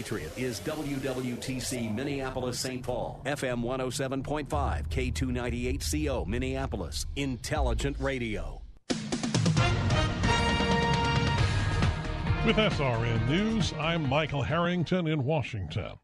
Patriot is WWTC Minneapolis St. Paul, FM 107.5, K298CO Minneapolis, Intelligent Radio. With SRN News, I'm Michael Harrington in Washington.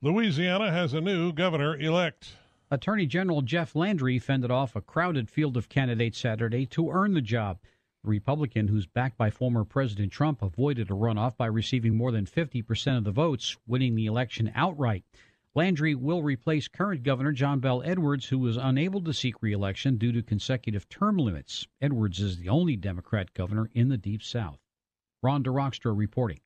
Louisiana has a new governor elect. Attorney General Jeff Landry fended off a crowded field of candidates Saturday to earn the job. Republican, who's backed by former President Trump, avoided a runoff by receiving more than 50% of the votes, winning the election outright. Landry will replace current Governor John Bel Edwards, who was unable to seek reelection due to consecutive term limits. Edwards is the only Democrat governor in the Deep South. Ron DeRockstra reporting.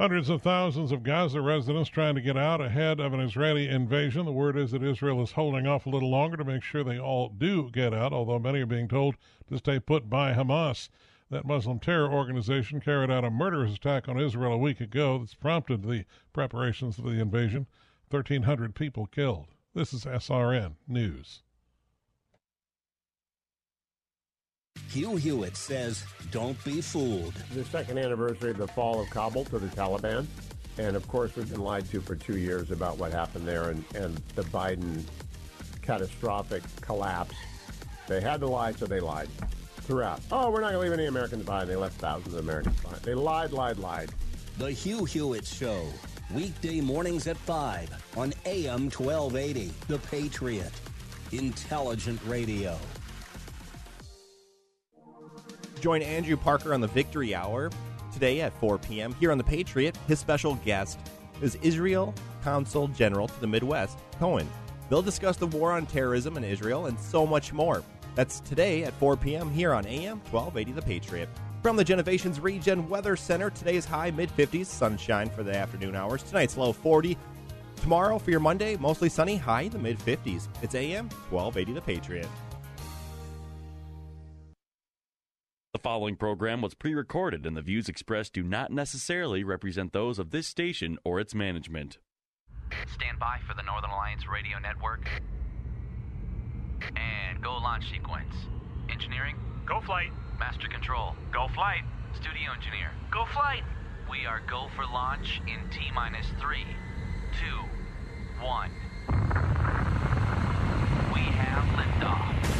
Hundreds of thousands of Gaza residents trying to get out ahead of an Israeli invasion. The word is that Israel is holding off a little longer to make sure they all do get out, although many are being told to stay put by Hamas. That Muslim terror organization carried out a murderous attack on Israel a week ago that's prompted the preparations for the invasion. 1,300 people killed. This is SRN News. Hugh Hewitt says, don't be fooled. The second anniversary of the fall of Kabul to the Taliban. And of course, we've been lied to for two years about what happened there and, and the Biden catastrophic collapse. They had to lie, so they lied throughout. Oh, we're not going to leave any Americans behind. They left thousands of Americans behind. They lied, lied, lied. The Hugh Hewitt Show, weekday mornings at 5 on AM 1280. The Patriot. Intelligent Radio. Join Andrew Parker on the Victory Hour today at 4 p.m. here on The Patriot. His special guest is Israel Consul General to the Midwest, Cohen. They'll discuss the war on terrorism in Israel and so much more. That's today at 4 p.m. here on AM 1280 The Patriot. From the Genovations Regen Weather Center, today's high mid 50s, sunshine for the afternoon hours. Tonight's low 40. Tomorrow for your Monday, mostly sunny, high in the mid 50s. It's AM 1280 The Patriot. The following program was pre recorded, and the views expressed do not necessarily represent those of this station or its management. Stand by for the Northern Alliance Radio Network. And go launch sequence. Engineering? Go flight. Master control. Go flight. Studio engineer. Go flight. We are go for launch in T minus three, two, one. We have liftoff.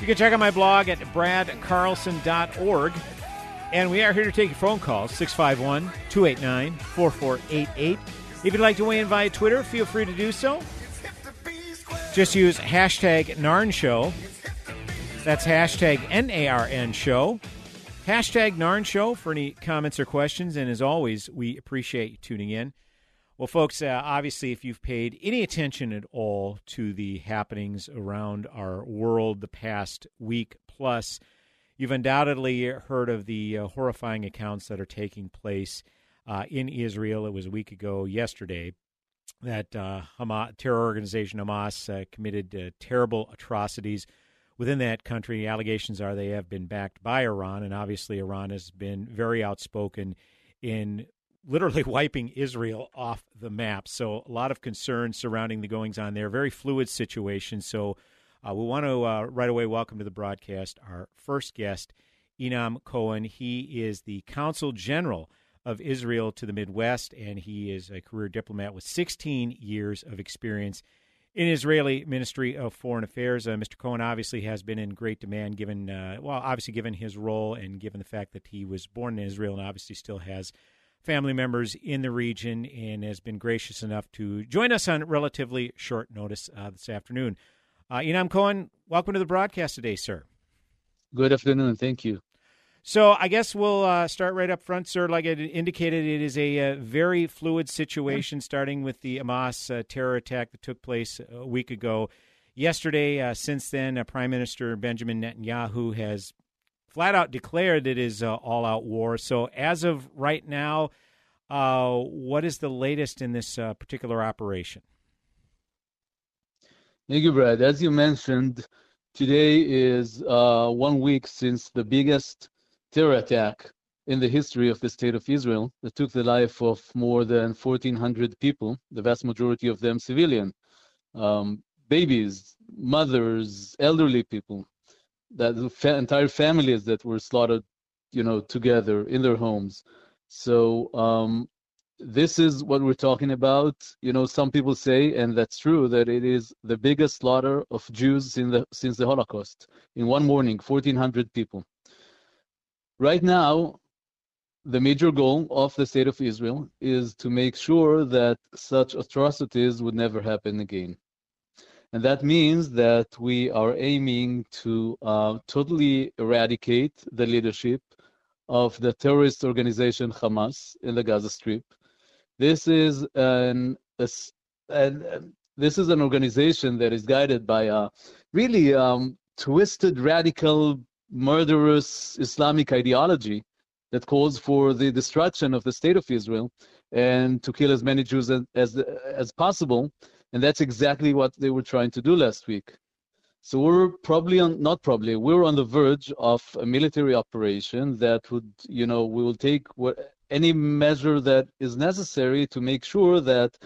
You can check out my blog at bradcarlson.org. And we are here to take your phone calls 651 289 4488. If you'd like to weigh in via Twitter, feel free to do so. Just use hashtag NARN Show. That's hashtag N A R N Show. Hashtag NARN Show for any comments or questions. And as always, we appreciate you tuning in. Well, folks, uh, obviously, if you've paid any attention at all to the happenings around our world the past week plus, you've undoubtedly heard of the uh, horrifying accounts that are taking place uh, in Israel. It was a week ago yesterday that uh, Hamas, terror organization Hamas uh, committed uh, terrible atrocities within that country. Allegations are they have been backed by Iran, and obviously, Iran has been very outspoken in literally wiping Israel off the map. So a lot of concerns surrounding the goings on there. Very fluid situation. So uh, we want to uh, right away welcome to the broadcast our first guest, Yinam Cohen. He is the Consul General of Israel to the Midwest, and he is a career diplomat with 16 years of experience in Israeli Ministry of Foreign Affairs. Uh, Mr. Cohen obviously has been in great demand, given uh, well, obviously given his role and given the fact that he was born in Israel and obviously still has family members in the region and has been gracious enough to join us on relatively short notice uh, this afternoon. Uh, Yinam Cohen, welcome to the broadcast today, sir. Good afternoon. Thank you. So I guess we'll uh, start right up front, sir. Like I indicated, it is a, a uh, very fluid situation, starting with the Hamas uh, terror attack that took place a week ago. Yesterday, uh, since then, uh, Prime Minister Benjamin Netanyahu has flat out declared it is uh, all out war. So, as of right now, uh, what is the latest in this uh, particular operation? Thank you, Brad. As you mentioned, today is one week since the biggest terror attack in the history of the state of Israel that took the life of more than 1,400 people, the vast majority of them civilian. Um, babies, mothers, elderly people, that fa- entire families that were slaughtered, you know, together in their homes. So um, this is what we're talking about. You know, some people say, and that's true, that it is the biggest slaughter of Jews in the since the Holocaust. In one morning, 1,400 people. Right now, the major goal of the state of Israel is to make sure that such atrocities would never happen again. And that means that we are aiming to uh, totally eradicate the leadership of the terrorist organization Hamas in the Gaza Strip. This is an, a, an this is an organization that is guided by a really um, twisted, radical, murderous Islamic ideology that calls for the destruction of the state of Israel and to kill as many Jews as as, as possible and that's exactly what they were trying to do last week. So we're probably on, not probably, we're on the verge of a military operation that would, you know, we will take what, any measure that is necessary to make sure that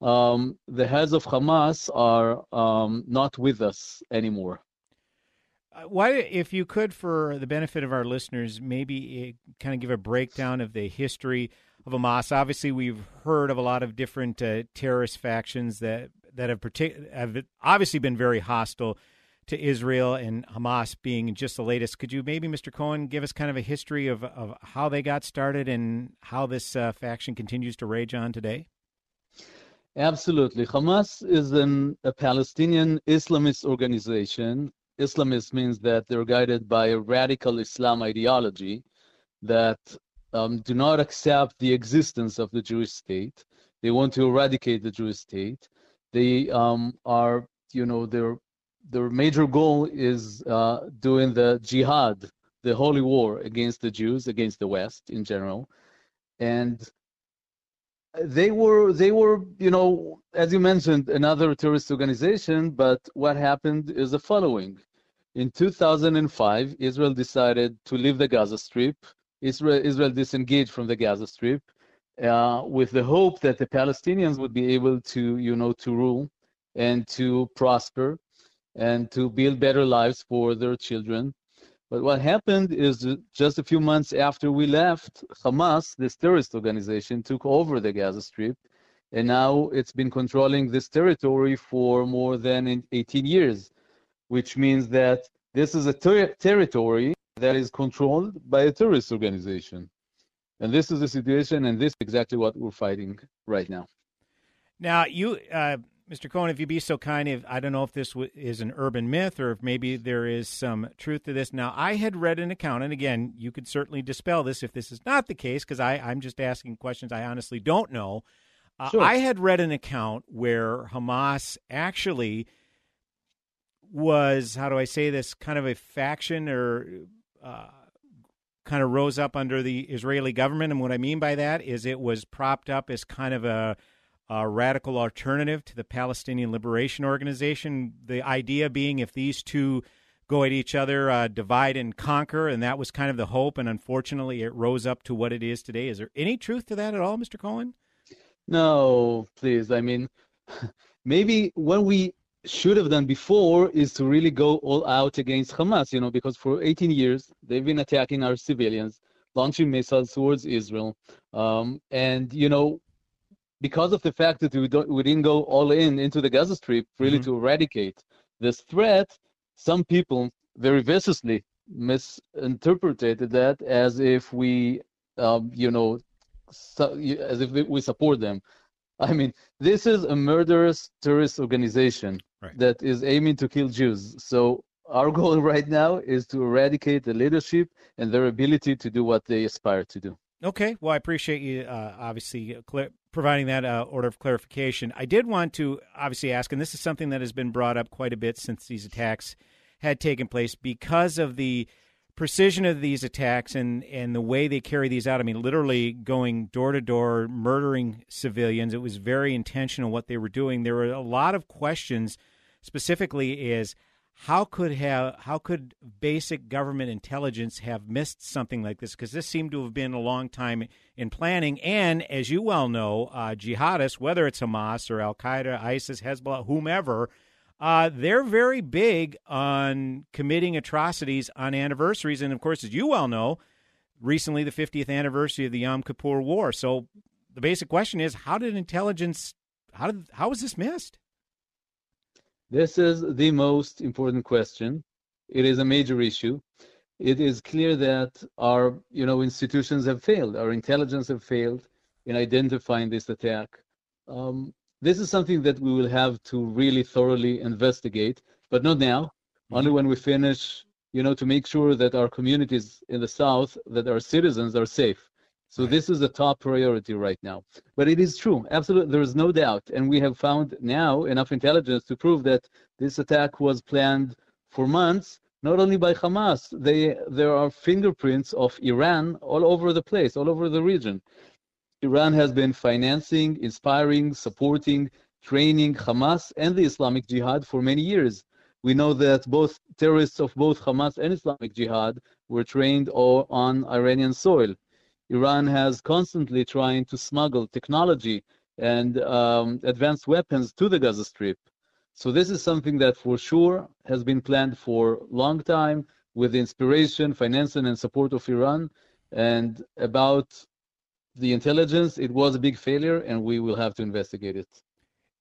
um, the heads of Hamas are um, not with us anymore. Why, if you could, for the benefit of our listeners, maybe uh, kind of give a breakdown of the history of Hamas. Obviously, we've heard of a lot of different uh, terrorist factions that that have, partic- have obviously been very hostile to Israel and Hamas being just the latest. Could you maybe, Mr. Cohen, give us kind of a history of, of how they got started and how this uh, faction continues to rage on today? Absolutely. Hamas is an, a Palestinian Islamist organization. Islamist means that they're guided by a radical Islam ideology that um, do not accept the existence of the Jewish state. They want to eradicate the Jewish state. They um, are, you know, their their major goal is uh, doing the jihad, the holy war against the Jews, against the West in general, and they were they were you know as you mentioned another terrorist organization but what happened is the following in 2005 israel decided to leave the gaza strip Israel, Israel disengaged from the Gaza Strip uh, with the hope that the Palestinians would be able to, you know, to rule and to prosper and to build better lives for their children. But what happened is just a few months after we left, Hamas, this terrorist organization, took over the Gaza Strip, and now it's been controlling this territory for more than 18 years, which means that this is a ter- territory that is controlled by a terrorist organization. And this is the situation, and this is exactly what we're fighting right now. Now, you, uh, Mr. Cohen, if you'd be so kind, if I don't know if this w- is an urban myth or if maybe there is some truth to this. Now, I had read an account, and again, you could certainly dispel this if this is not the case, because I'm just asking questions I honestly don't know. Uh, sure. I had read an account where Hamas actually was, how do I say this, kind of a faction or uh, kind of rose up under the Israeli government. And what I mean by that is it was propped up as kind of a, a radical alternative to the Palestinian Liberation Organization. The idea being if these two go at each other, uh, divide and conquer, and that was kind of the hope. And unfortunately, it rose up to what it is today. Is there any truth to that at all, Mr. Cohen? No, please. I mean, maybe what we should have done before is to really go all out against Hamas, you know, because for 18 years they've been attacking our civilians, launching missiles towards Israel, um, and you know, because of the fact that we don't, we didn't go all in into the Gaza Strip really mm-hmm. to eradicate this threat, some people very viciously misinterpreted that as if we, um, you know, as if we support them. I mean, this is a murderous terrorist organization right. that is aiming to kill Jews. So our goal right now is to eradicate the leadership and their ability to do what they aspire to do. Okay. Well, I appreciate you uh, obviously clear, providing that uh, order of clarification. I did want to obviously ask, and this is something that has been brought up quite a bit since these attacks had taken place because of the precision of these attacks and, and the way they carry these out. I mean, literally going door to door, murdering civilians. It was very intentional what they were doing. There were a lot of questions, specifically, is how could have how could basic government intelligence have missed something like this? Because this seemed to have been a long time in planning. And as you well know, uh, jihadists, whether it's Hamas or Al Qaeda, ISIS, Hezbollah, whomever uh, they're very big on committing atrocities on anniversaries. And of course, as you well know, recently the 50th anniversary of the Yom Kippur War. So the basic question is how did intelligence, how, did, how was this missed? This is the most important question. It is a major issue. It is clear that our you know institutions have failed, our intelligence have failed in identifying this attack. Um, this is something that we will have to really thoroughly investigate, but not now. Mm-hmm. Only when we finish, you know, to make sure that our communities in the south, that our citizens are safe. So right. this is a top priority right now. But it is true, absolutely, there is no doubt, and we have found now enough intelligence to prove that this attack was planned for months. Not only by Hamas, they there are fingerprints of Iran all over the place, all over the region. Iran has been financing, inspiring, supporting, training Hamas and the Islamic Jihad for many years. We know that both terrorists of both Hamas and Islamic Jihad were trained on Iranian soil. Iran has constantly trying to smuggle technology and um, advanced weapons to the Gaza Strip. So this is something that for sure has been planned for a long time with the inspiration, financing, and support of Iran. And about the intelligence, it was a big failure, and we will have to investigate it.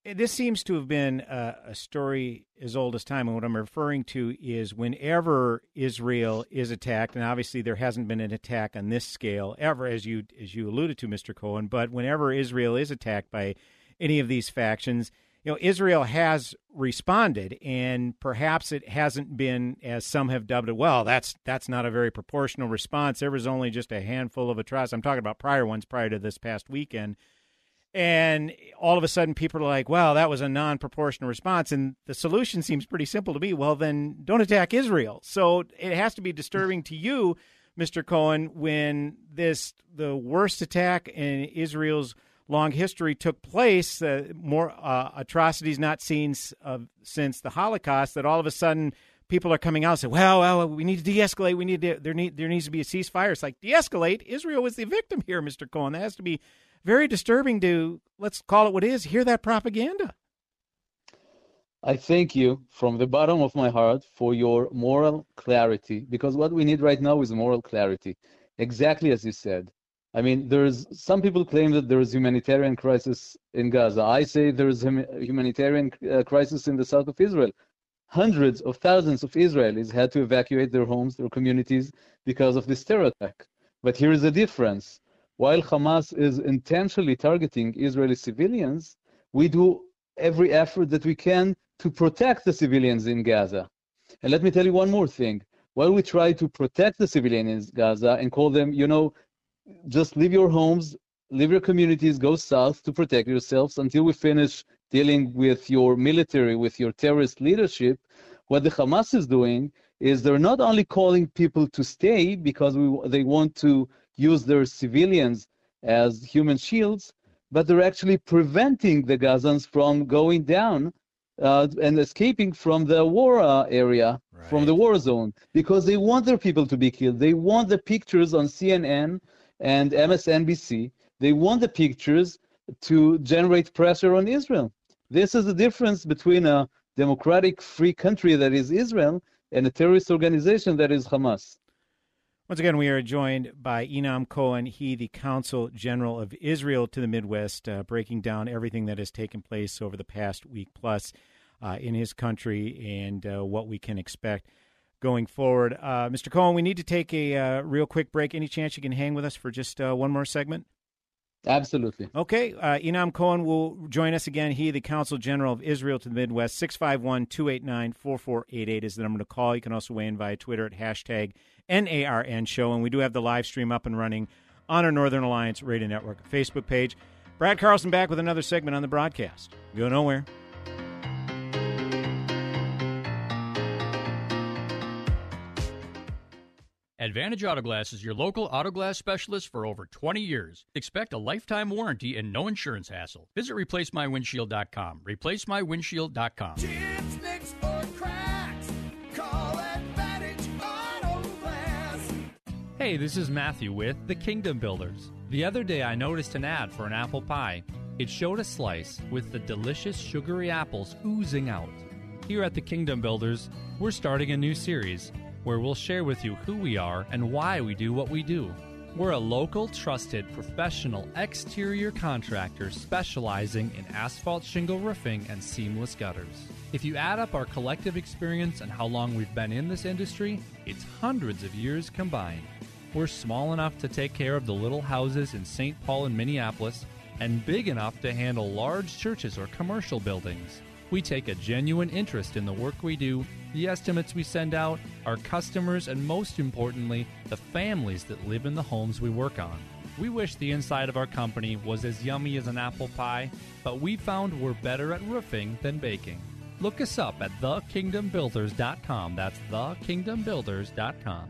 Eh, this seems to have been a, a, story as old as time. And what I'm referring to is whenever Israel is attacked, and obviously there hasn't been an attack on this scale ever, as you as you alluded to, Mr. Cohen. But whenever Israel is attacked by any of these factions, you know, Israel has responded, and perhaps it hasn't been as some have dubbed it. Well, that's that's not a very proportional response. There was only just a handful of atrocities. I'm talking about prior ones prior to this past weekend, and all of a sudden people are like, "Well, that was a non-proportional response," and the solution seems pretty simple to me. Well, then don't attack Israel. So it has to be disturbing to you, Mr. Cohen, when this the worst attack in Israel's long history took place, uh, more uh, atrocities not seen uh, since the Holocaust, that all of a sudden people are coming out and say, well, well, we need to de-escalate. We need to, there, need, there needs to be a ceasefire. It's like, de-escalate? Israel was the victim here, Mr. Cohen. That has to be very disturbing to, let's call it what it is, hear that propaganda. I thank you from the bottom of my heart for your moral clarity because what we need right now is moral clarity. Exactly as you said. I mean, there's some people claim that there's humanitarian crisis in Gaza. I say there's hum- humanitarian uh, crisis in the south of Israel. Hundreds of thousands of Israelis had to evacuate their homes, their communities, because of this terror attack. But here is the difference. While Hamas is intentionally targeting Israeli civilians, we do every effort that we can to protect the civilians in Gaza. And let me tell you one more thing. While we try to protect the civilians in Gaza and call them, you know, just leave your homes, leave your communities, go south to protect yourselves until we finish dealing with your military, with your terrorist leadership. What the Hamas is doing is they're not only calling people to stay because we, they want to use their civilians as human shields, but they're actually preventing the Gazans from going down uh, and escaping from the war uh, area, right. from the war zone, because they want their people to be killed. They want the pictures on CNN and MSNBC. They want the pictures to generate pressure on Israel. This is the difference between a democratic, free country that is Israel and a terrorist organization that is Hamas. Once again, we are joined by Yinam Cohen, he, the Consul General of Israel to the Midwest, uh, breaking down everything that has taken place over the past week plus uh, in his country and uh, what we can expect going forward. Uh, Mr. Cohen, we need to take a uh, real quick break. Any chance you can hang with us for just uh, one more segment? Absolutely. Okay. Uh, Yinam Cohen will join us again. He, the Consul General of Israel to the Midwest. 651 289 4488 is the number to call. You can also weigh in via Twitter at hashtag NARN show. And we do have the live stream up and running on our Northern Alliance Radio Network Facebook page. Brad Carlson back with another segment on the broadcast. Go nowhere. Advantage Auto Glass is your local auto glass specialist for over 20 years. Expect a lifetime warranty and no insurance hassle. Visit replacemywindshield.com. Replacemywindshield.com. Chips, nicks, or cracks, call Advantage Auto Glass. Hey, this is Matthew with The Kingdom Builders. The other day I noticed an ad for an apple pie. It showed a slice with the delicious sugary apples oozing out. Here at The Kingdom Builders, we're starting a new series where we'll share with you who we are and why we do what we do. We're a local, trusted, professional exterior contractor specializing in asphalt shingle roofing and seamless gutters. If you add up our collective experience and how long we've been in this industry, it's hundreds of years combined. We're small enough to take care of the little houses in St. Paul and Minneapolis, and big enough to handle large churches or commercial buildings. We take a genuine interest in the work we do, the estimates we send out, our customers, and most importantly, the families that live in the homes we work on. We wish the inside of our company was as yummy as an apple pie, but we found we're better at roofing than baking. Look us up at thekingdombuilders.com. That's thekingdombuilders.com.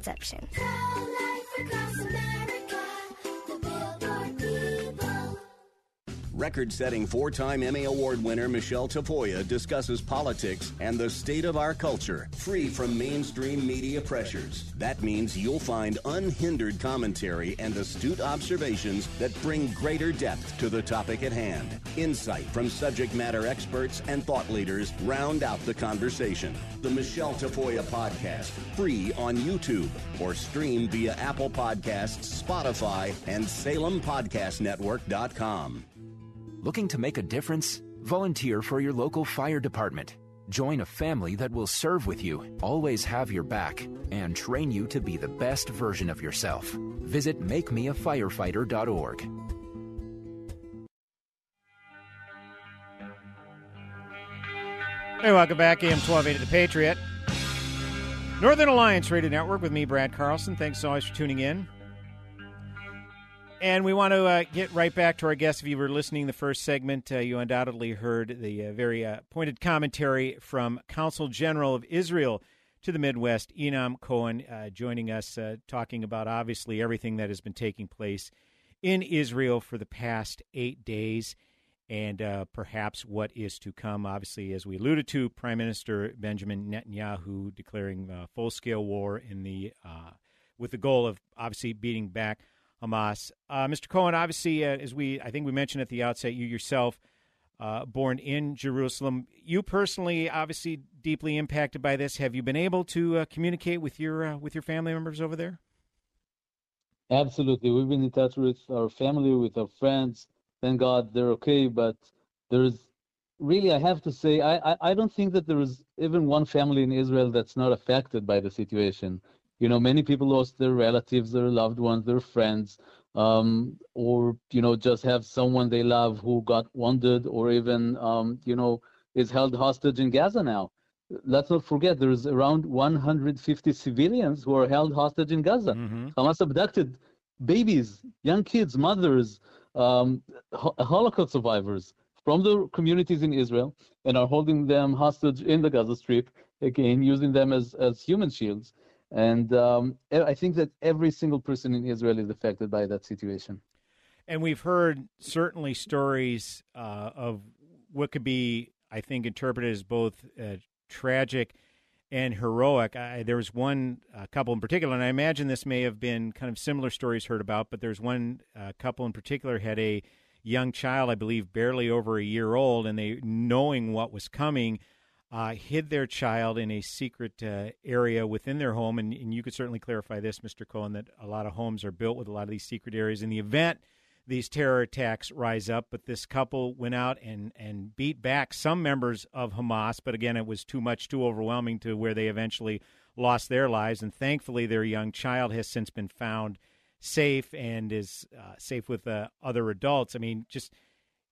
conception. Record setting four time Emmy Award winner Michelle Tafoya discusses politics and the state of our culture, free from mainstream media pressures. That means you'll find unhindered commentary and astute observations that bring greater depth to the topic at hand. Insight from subject matter experts and thought leaders round out the conversation. The Michelle Tafoya Podcast, free on YouTube or stream via Apple Podcasts, Spotify, and SalemPodcastNetwork.com. Looking to make a difference? Volunteer for your local fire department. Join a family that will serve with you, always have your back, and train you to be the best version of yourself. Visit makemeafirefighter.org. Hey, welcome back. AM 1280 The Patriot. Northern Alliance Radio Network with me, Brad Carlson. Thanks always for tuning in. And we want to uh, get right back to our guest. If you were listening the first segment, uh, you undoubtedly heard the uh, very uh, pointed commentary from Consul General of Israel to the Midwest, Yinam Cohen, uh, joining us, uh, talking about obviously everything that has been taking place in Israel for the past eight days and perhaps what is to come. Obviously, as we alluded to, Prime Minister Benjamin Netanyahu declaring full scale war in the with the goal of obviously beating back Hamas. Uh, Mr. Cohen, obviously, uh, as we I think we mentioned at the outset, you yourself uh, born in Jerusalem. You personally, obviously, deeply impacted by this. Have you been able to uh, communicate with your uh, with your family members over there? Absolutely, we've been in touch with our family, with our friends. Thank God they're okay, but there's really, I have to say, I, I, I don't think that there is even one family in Israel that's not affected by the situation you know many people lost their relatives their loved ones their friends um, or you know just have someone they love who got wounded or even um, you know is held hostage in gaza now let's not forget there's around 150 civilians who are held hostage in gaza mm-hmm. hamas abducted babies young kids mothers um, holocaust survivors from the communities in Israel and are holding them hostage in the Gaza Strip, again, using them as, as human shields. And um, I think that every single person in Israel is affected by that situation. And we've heard certainly stories uh, of what could be, I think, interpreted as both uh, tragic and heroic. I, there was one uh, couple in particular, and I imagine this may have been kind of similar stories heard about, but there's one uh, couple in particular had a young child, I believe, barely over a year old, and they, knowing what was coming, uh, hid their child in a secret uh, area within their home. And, and, you could certainly clarify this, Mr. Cohen, that a lot of homes are built with a lot of these secret areas. In the event these terror attacks rise up, but this couple went out and, and beat back some members of Hamas. But again, it was too much, too overwhelming to where they eventually lost their lives. And thankfully, their young child has since been found safe and is uh, safe with uh, other adults. I mean, just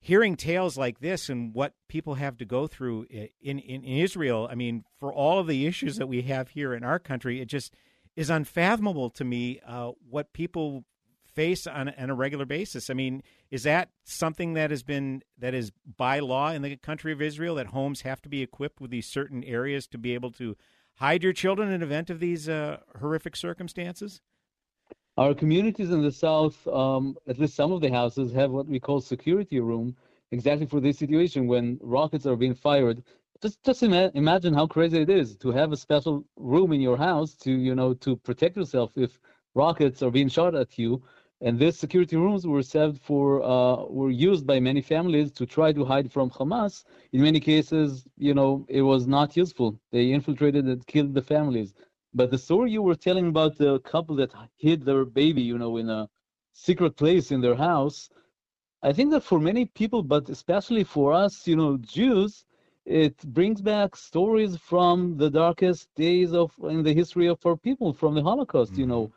hearing tales like this and what people have to go through in, in, in Israel, I mean, for all of the issues that we have here in our country, it just is unfathomable to me uh, what people face on, on, a regular basis. I mean, is that something that has been that is by law in the country of Israel that homes have to be equipped with these certain areas to be able to hide your children in event of these uh, horrific circumstances? Our communities in the south, um, at least some of the houses, have what we call security room, exactly for this situation when rockets are being fired. Just, just ima- imagine how crazy it is to have a special room in your house to, you know, to protect yourself if rockets are being shot at you. And these security rooms were served for, uh, were used by many families to try to hide from Hamas. In many cases, you know, it was not useful. They infiltrated and killed the families. But the story you were telling about the couple that hid their baby, you know, in a secret place in their house, I think that for many people, but especially for us, you know, Jews, it brings back stories from the darkest days of in the history of our people, from the Holocaust, mm-hmm. you know.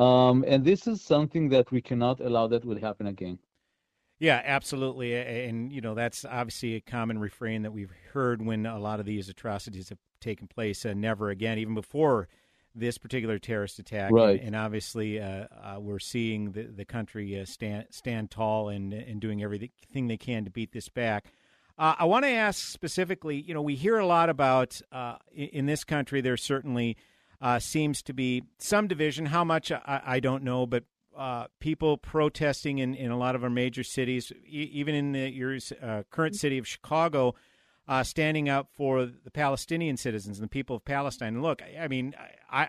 Um, and this is something that we cannot allow that would happen again. Yeah, absolutely. And, you know, that's obviously a common refrain that we've heard when a lot of these atrocities have taken place. Uh, never again, even before this particular terrorist attack. Right. And, and obviously, uh, uh, we're seeing the, the country uh, stand, stand tall and, and doing everything they can to beat this back. Uh, I want to ask specifically you know, we hear a lot about uh, in, in, this country, there certainly seems to be some division. How much, I, I don't know, but uh, people protesting in, in a lot of our major cities, e- even in the, your current city of Chicago, uh, standing up for the Palestinian citizens and the people of Palestine. And look, I, I mean, I,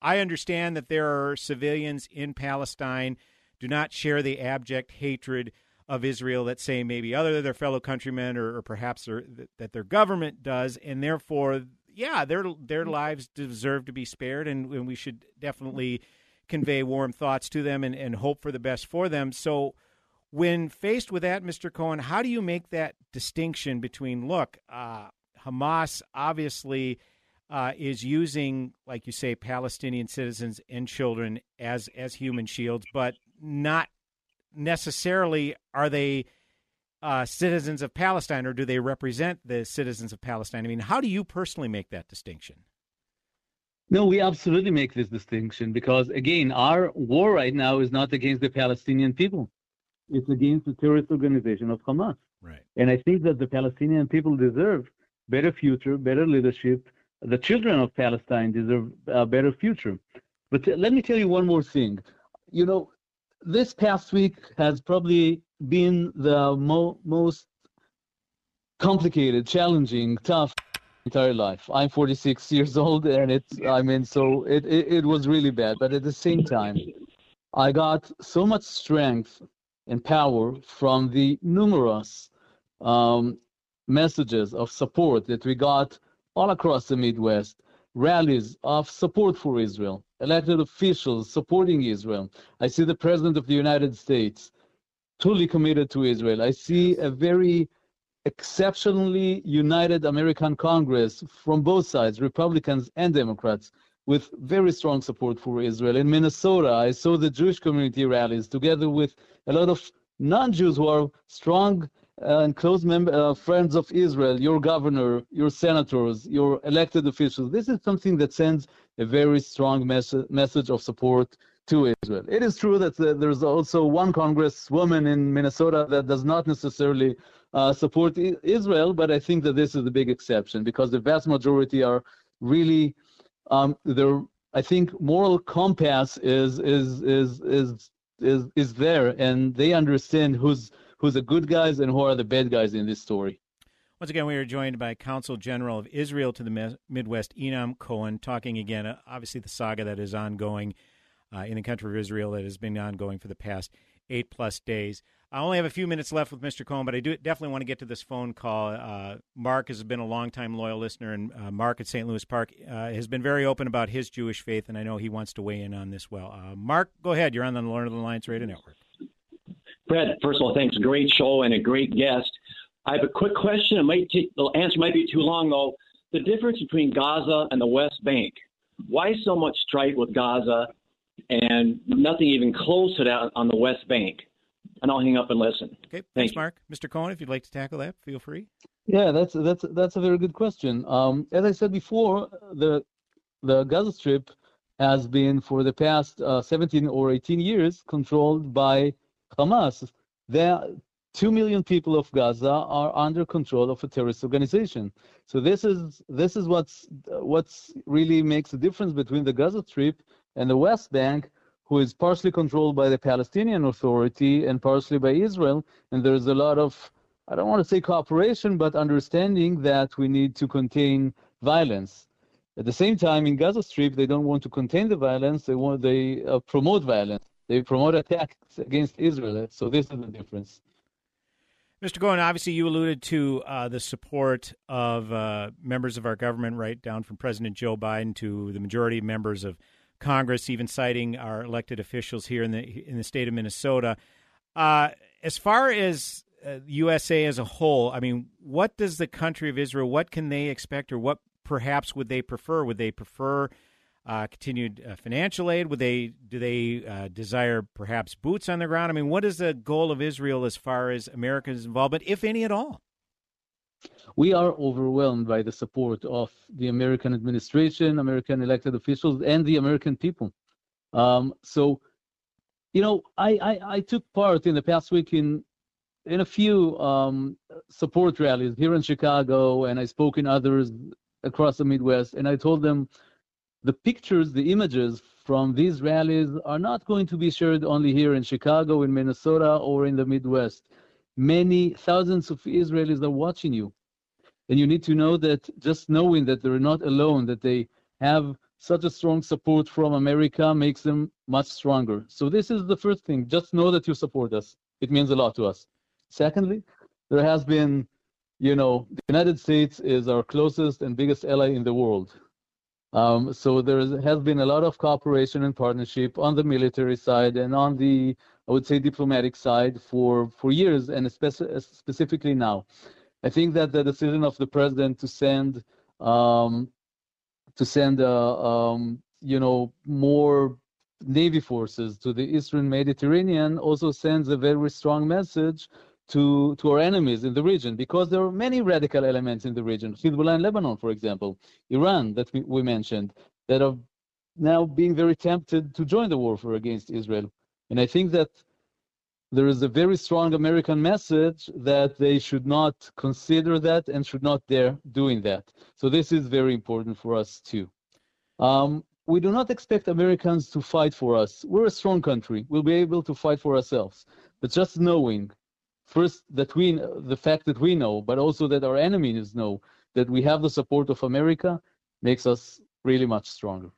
I understand that there are civilians in Palestine do not share the abject hatred of Israel that say maybe other their fellow countrymen or, or perhaps their, that their government does, and therefore, yeah, their their lives deserve to be spared, and, and we should definitely convey warm thoughts to them and, and hope for the best for them. So, when faced with that, Mr. Cohen, how do you make that distinction between look, uh, Hamas obviously uh, is using, like you say, Palestinian citizens and children as as human shields, but not necessarily are they uh, citizens of Palestine, or do they represent the citizens of Palestine? I mean, how do you personally make that distinction? No, we absolutely make this distinction because, again, our war right now is not against the Palestinian people. It's against the terrorist organization of Hamas. Right. And I think that the Palestinian people deserve better future, better leadership. The children of Palestine deserve a better future. But uh, let me tell you one more thing. You know, this past week has probably been the mo- most complicated, challenging, tough entire life. I'm 46 years old, and it's I mean, so it, it, it was really bad. But at the same time, I got so much strength and power from the numerous um, messages of support that we got all across the Midwest, rallies of support for Israel, elected officials supporting Israel. I see the President of the United States truly committed to Israel. I see a very exceptionally united American Congress from both sides, Republicans and Democrats, with very strong support for Israel. In Minnesota, I saw the Jewish community rallies together with a lot of non-Jews who are strong uh, and close mem- uh, friends of Israel, your governor, your senators, your elected officials. This is something that sends a very strong mes- message of support to Israel. It is true that uh, there's also one congresswoman in Minnesota that does not necessarily uh, support I- Israel, but I think that this is the big exception because the vast majority are really um, their I think moral compass is is is is is is there, and they understand who's who's the good guys and who are the bad guys in this story. Once again, we are joined by Consul General of Israel to the Mi- Midwest, Yinam Cohen, talking again, uh, obviously, the saga that is ongoing uh, in the country of Israel that has been ongoing for the past eight plus days. I only have a few minutes left with Mr. Cohen, but I do definitely want to get to this phone call. Uh, Mark has been a longtime loyal listener, and uh, Mark at St. Louis Park uh, has been very open about his Jewish faith, and I know he wants to weigh in on this well. Uh, Mark, go ahead. You're on the Northern Alliance Radio Network. Brett, first of all, thanks. Great show and a great guest. I have a quick question. It might take the answer might be too long though. The difference between Gaza and the West Bank. Why so much strife with Gaza and nothing even close to that on the West Bank? And I'll hang up and listen. Okay, thanks, Mark. Mr. Cohen, if you'd like to tackle that, feel free. Yeah, that's that's that's a very good question. Um, as I said before, the the Gaza Strip has been for the past uh, 17 or 18 years controlled by Hamas. There, two million people of Gaza are under control of a terrorist organization. So this is this is what's what's really makes the difference between the Gaza Strip and the West Bank, who is partially controlled by the Palestinian Authority and partially by Israel. And there's a lot of I don't want to say cooperation, but understanding that we need to contain violence. At the same time, in Gaza Strip, they don't want to contain the violence. They want they uh, promote violence. They promote attacks against Israel. So this is the difference. Mr. Cohen, obviously you alluded to uh, the support of uh, members of our government, right down from President Joe Biden to the majority of members of Congress, even citing our elected officials here in the in the state of Minnesota. Uh, as far as uh, USA as a whole, I mean, what does the country of Israel? What can they expect, or what perhaps would they prefer? Would they prefer uh, continued uh, financial aid? Would they do they uh, desire perhaps boots on the ground? I mean, what is the goal of Israel as far as America's involvement, if any at all? We are overwhelmed by the support of the American administration, American elected officials, and the American people. Um, so, you know, I, I, I took part in the past week in in a few um, support rallies here in Chicago, and I spoke in others across the Midwest, and I told them the pictures, the images from these rallies are not going to be shared only here in Chicago, in Minnesota, or in the Midwest. Many thousands of Israelis are watching you. And you need to know that just knowing that they're not alone, that they have such a strong support from America makes them much stronger. So this is the first thing. Just know that you support us. It means a lot to us. Secondly, there has been, you know, the United States is our closest and biggest ally in the world. Um, so there has been a lot of cooperation and partnership on the military side and on the, I would say, diplomatic side for, for years, and especially, specifically now. I think that the decision of the president to send um, to send uh, um, you know more navy forces to the eastern Mediterranean also sends a very strong message to to our enemies in the region because there are many radical elements in the region. Hezbollah in Lebanon, for example, Iran that we, we mentioned, that are now being very tempted to join the warfare against Israel. And I think that there is a very strong American message that they should not consider that and should not dare doing that. So this is very important for us too. Um, we do not expect Americans to fight for us. We're a strong country. We'll be able to fight for ourselves. But just knowing, first that we, the fact that we know, but also that our enemies know that we have the support of America, makes us really much stronger.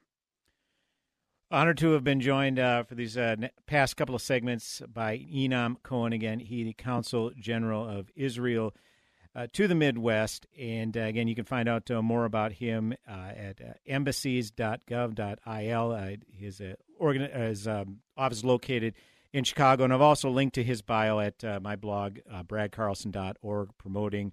Honored to have been joined uh, for these uh, past couple of segments by Yinam Cohen again. He, the Consul General of Israel uh, to the Midwest. And uh, again, you can find out uh, more about him uh, at embassies.gov.il. his organ- his um, office is located in Chicago. And I've also linked to his bio at my blog, bradcarlson.org, promoting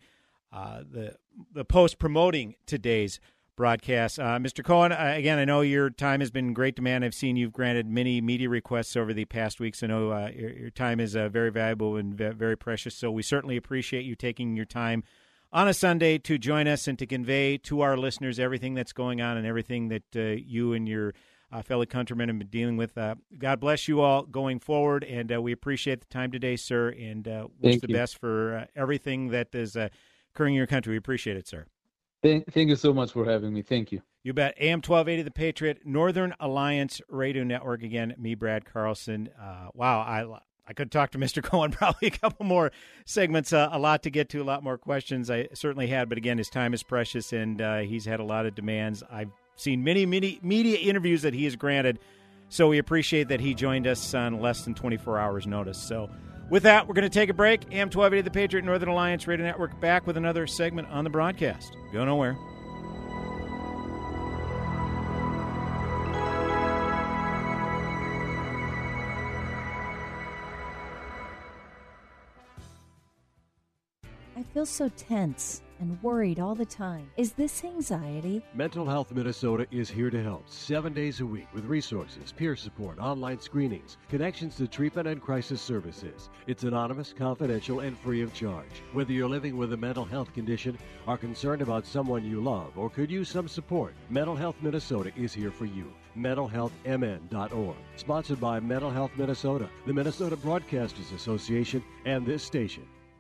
the, the post promoting today's broadcast. Uh, Mr. Cohen, uh, again, I know your time has been great demand. I've seen you've granted many media requests over the past weeks. I know uh, your, your, time is uh, very valuable and very precious. So we certainly appreciate you taking your time on a Sunday to join us and to convey to our listeners everything that's going on and everything that uh, you and your uh, fellow countrymen have been dealing with. Uh, God bless you all going forward, and uh, we appreciate the time today, sir, and uh, wish Thank the you. best for uh, everything that is uh, occurring in your country. We appreciate it, sir. Thank, thank you so much for having me. Thank you. You bet. AM 1280, The Patriot, Northern Alliance Radio Network. Again, me, Brad Carlson. Uh, wow, I I could talk to Mr. Cohen probably a couple more segments, uh, a lot to get to, a lot more questions. I certainly had, but again, his time is precious, and uh, he's had a lot of demands. I've seen many, many media interviews that he has granted, so we appreciate that he joined us on less than 24 hours' notice. So, with that, we're going to take a break. AM 1280, The Patriot, Northern Alliance Radio Network, back with another segment on the broadcast. Go nowhere. I feel so tense and worried all the time. Is this anxiety? Mental Health Minnesota is here to help seven days a week with resources, peer support, online screenings, connections to treatment and crisis services. It's anonymous, confidential, and free of charge. Whether you're living with a mental health condition, are concerned about someone you love, or could use some support, Mental Health Minnesota is here for you. MentalHealthMN.org. Sponsored by Mental Health Minnesota, the Minnesota Broadcasters Association, and this station.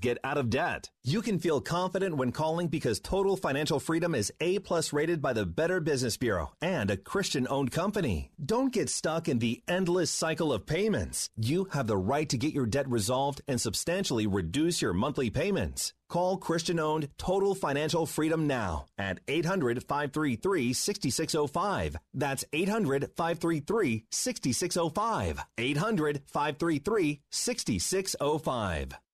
get out of debt. You can feel confident when calling because Total Financial Freedom is A plus rated by the Better Business Bureau and a Christian owned company. Don't get stuck in the endless cycle of payments. You have the right to get your debt resolved and substantially reduce your monthly payments. Call Christian owned Total Financial Freedom now at 800 533 6605. That's 800 533 6605. 800 533 6605.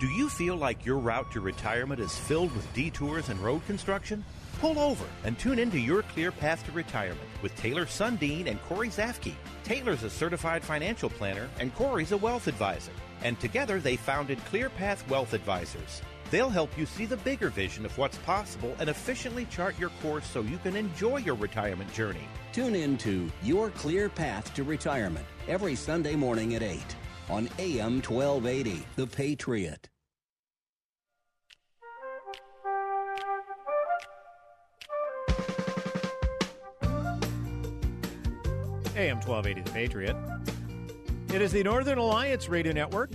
Do you feel like your route to retirement is filled with detours and road construction? Pull over and tune into Your Clear Path to Retirement with Taylor Sundin and Corey Zafke. Taylor's a certified financial planner and Corey's a wealth advisor. And together they founded Clear Path Wealth Advisors. They'll help you see the bigger vision of what's possible and efficiently chart your course so you can enjoy your retirement journey. Tune in to Your Clear Path to Retirement every Sunday morning at 8 on AM 1280, The Patriot. AM 1280, The Patriot. It is the Northern Alliance Radio Network.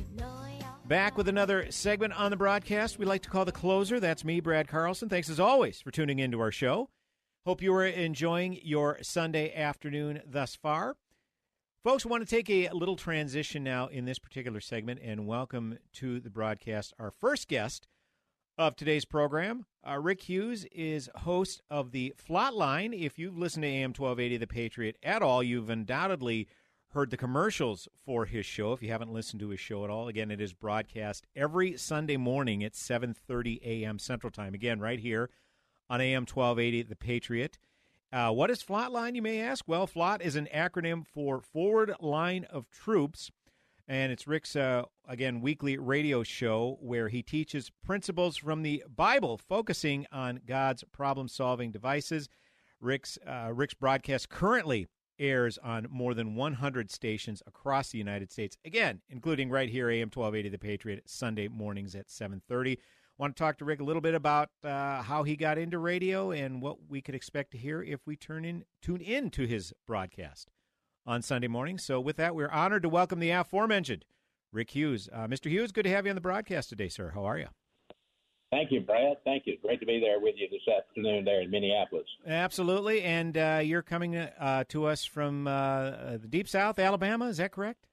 Back with another segment on the broadcast we like to call the closer. That's me, Brad Carlson. Thanks as always for tuning into our show. Hope you are enjoying your Sunday afternoon thus far. Folks, I want to take a little transition now in this particular segment and welcome to the broadcast our first guest of today's program. Uh, Rick Hughes is host of the FLOT Line. If you've listened to AM 1280 The Patriot at all, you've undoubtedly heard the commercials for his show. If you haven't listened to his show at all, again, it is broadcast every Sunday morning at 7:30 a.m. Central Time. Again, right here on AM 1280 The Patriot. Uh, what is FLOT Line, you may ask? Well, FLOT is an acronym for Forward Line of Troops, and it's Rick's, uh, again, weekly radio show where he teaches principles from the Bible, focusing on God's problem solving devices. Rick's, uh, Rick's broadcast currently airs on more than 100 stations across the United States. Again, including right here, AM 1280 The Patriot, Sunday mornings at 7:30. Want to talk to Rick a little bit about uh, how he got into radio and what we could expect to hear if we turn in tune in to his broadcast on Sunday morning. So, with that, we're honored to welcome the aforementioned Rick Hughes. Uh, Mr. Hughes, good to have you on the broadcast today, sir. How are you? Thank you, Brad. Thank you. Great to be there with you this afternoon there in Minneapolis. Absolutely. And uh, you're coming uh, to us from uh, the deep south, Alabama. Is that correct?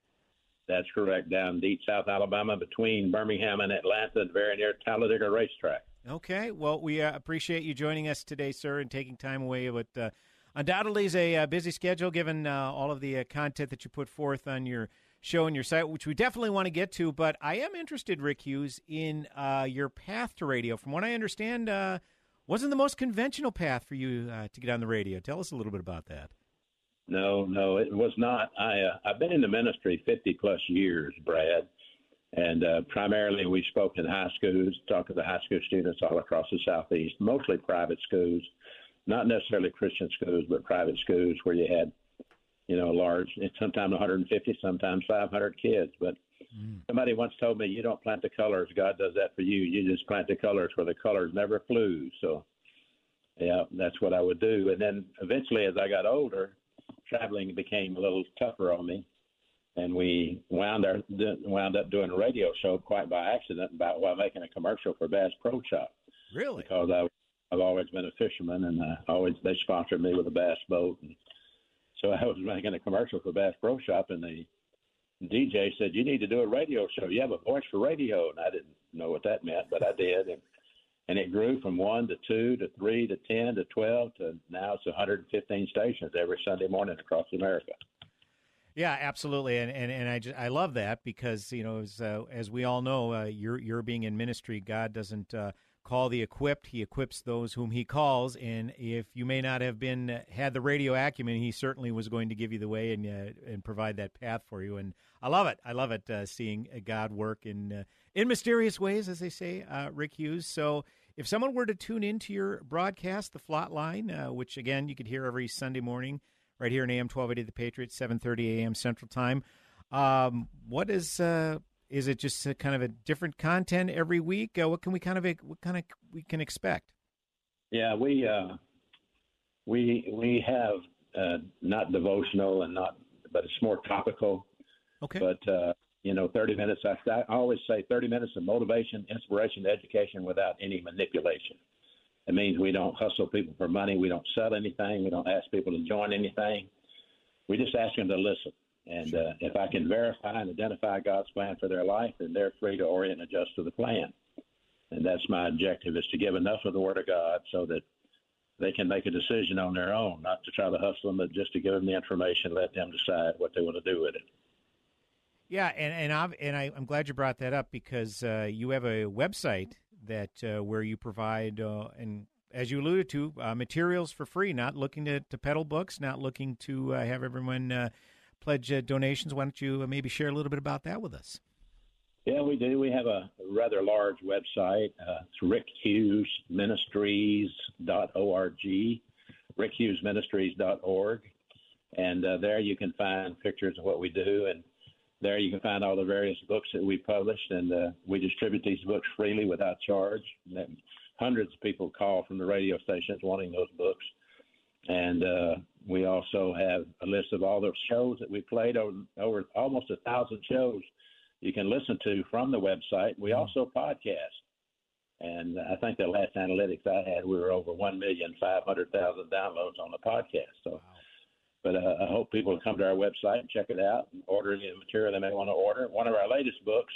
That's correct. Down deep south Alabama between Birmingham and Atlanta, very near Talladega Racetrack. Okay. Well, we uh, appreciate you joining us today, sir, and taking time away. But uh, undoubtedly is a uh, busy schedule given all of the content that you put forth on your show and your site, which we definitely want to get to. But I am interested, Rick Hughes, in uh, your path to radio. From what I understand, uh, wasn't the most conventional path for you uh, to get on the radio. Tell us a little bit about that. No, no, it was not. I uh, I've been in the ministry fifty plus years, Brad, and uh, primarily we spoke in high schools, talked to the high school students all across the southeast, mostly private schools, not necessarily Christian schools, but private schools where you had you know, large, sometimes 150, sometimes 500 kids. But mm. somebody once told me, you don't plant the colors. God does that for you. You just plant the colors where the colors never flew. So, yeah, that's what I would do. And then eventually, as I got older, traveling became a little tougher on me. And we wound, our, wound up doing a radio show quite by accident about while making a commercial for Bass Pro Shop. Really? Because I, I've always been a fisherman, and uh, always they sponsored me with a bass boat. And so I was making a commercial for Bass Pro Shop, and the DJ said, "You need to do a radio show. You have a voice for radio." And I didn't know what that meant, but I did, and and it grew from one to two to three to ten to twelve to now it's 115 stations every Sunday morning across America. Yeah, absolutely, and and, and I just, I love that because you know as uh, as we all know, uh, you're you're being in ministry. God doesn't uh, call the equipped. He equips those whom he calls. And if you may not have been uh, had the radio acumen he certainly was going to give you the way and uh, and provide that path for you. And i love it. I love it uh, seeing god work in in mysterious ways as they say uh, rick hughes so if someone were to tune into your broadcast the flot line uh, which again you could hear every sunday morning right here in am 1280 the patriot 7.30 am central time um, what is is it just kind of a different content every week? Uh, what can we kind of what kind of we can expect? Yeah, we uh, we we have uh, not devotional and not, but it's more topical. Okay. But uh, you know, thirty minutes. I, I always say thirty minutes of motivation, inspiration, education without any manipulation. It means we don't hustle people for money. We don't sell anything. We don't ask people to join anything. We just ask them to listen. And uh, if I can verify and identify God's plan for their life, then they're free to orient and adjust to the plan. And that's my objective is to give enough of the Word of God so that they can make a decision on their own, not to try to hustle them, but just to give them the information, let them decide what they want to do with it. Yeah, and and, i and I, am glad you brought that up because uh, you have a website that uh, where you provide uh, and as you alluded to uh, materials for free, not looking to, to peddle books, not looking to uh, have everyone uh, pledge donations. Why don't you maybe share a little bit about that with us? Yeah, we do. We have a rather large website. It's rickhughesministries.org, rickhughesministries.org. And there you can find pictures of what we do. And there you can find all the various books that we published. And uh, we distribute these books freely without charge. Hundreds of people call from the radio stations wanting those books. And uh, we also have a list of all the shows that we played over, over almost a thousand shows you can listen to from the website. We also podcast. And I think the last analytics I had, we were over 1,500,000 downloads on the podcast. So, wow. But uh, I hope people will come to our website and check it out and order any material they may want to order. One of our latest books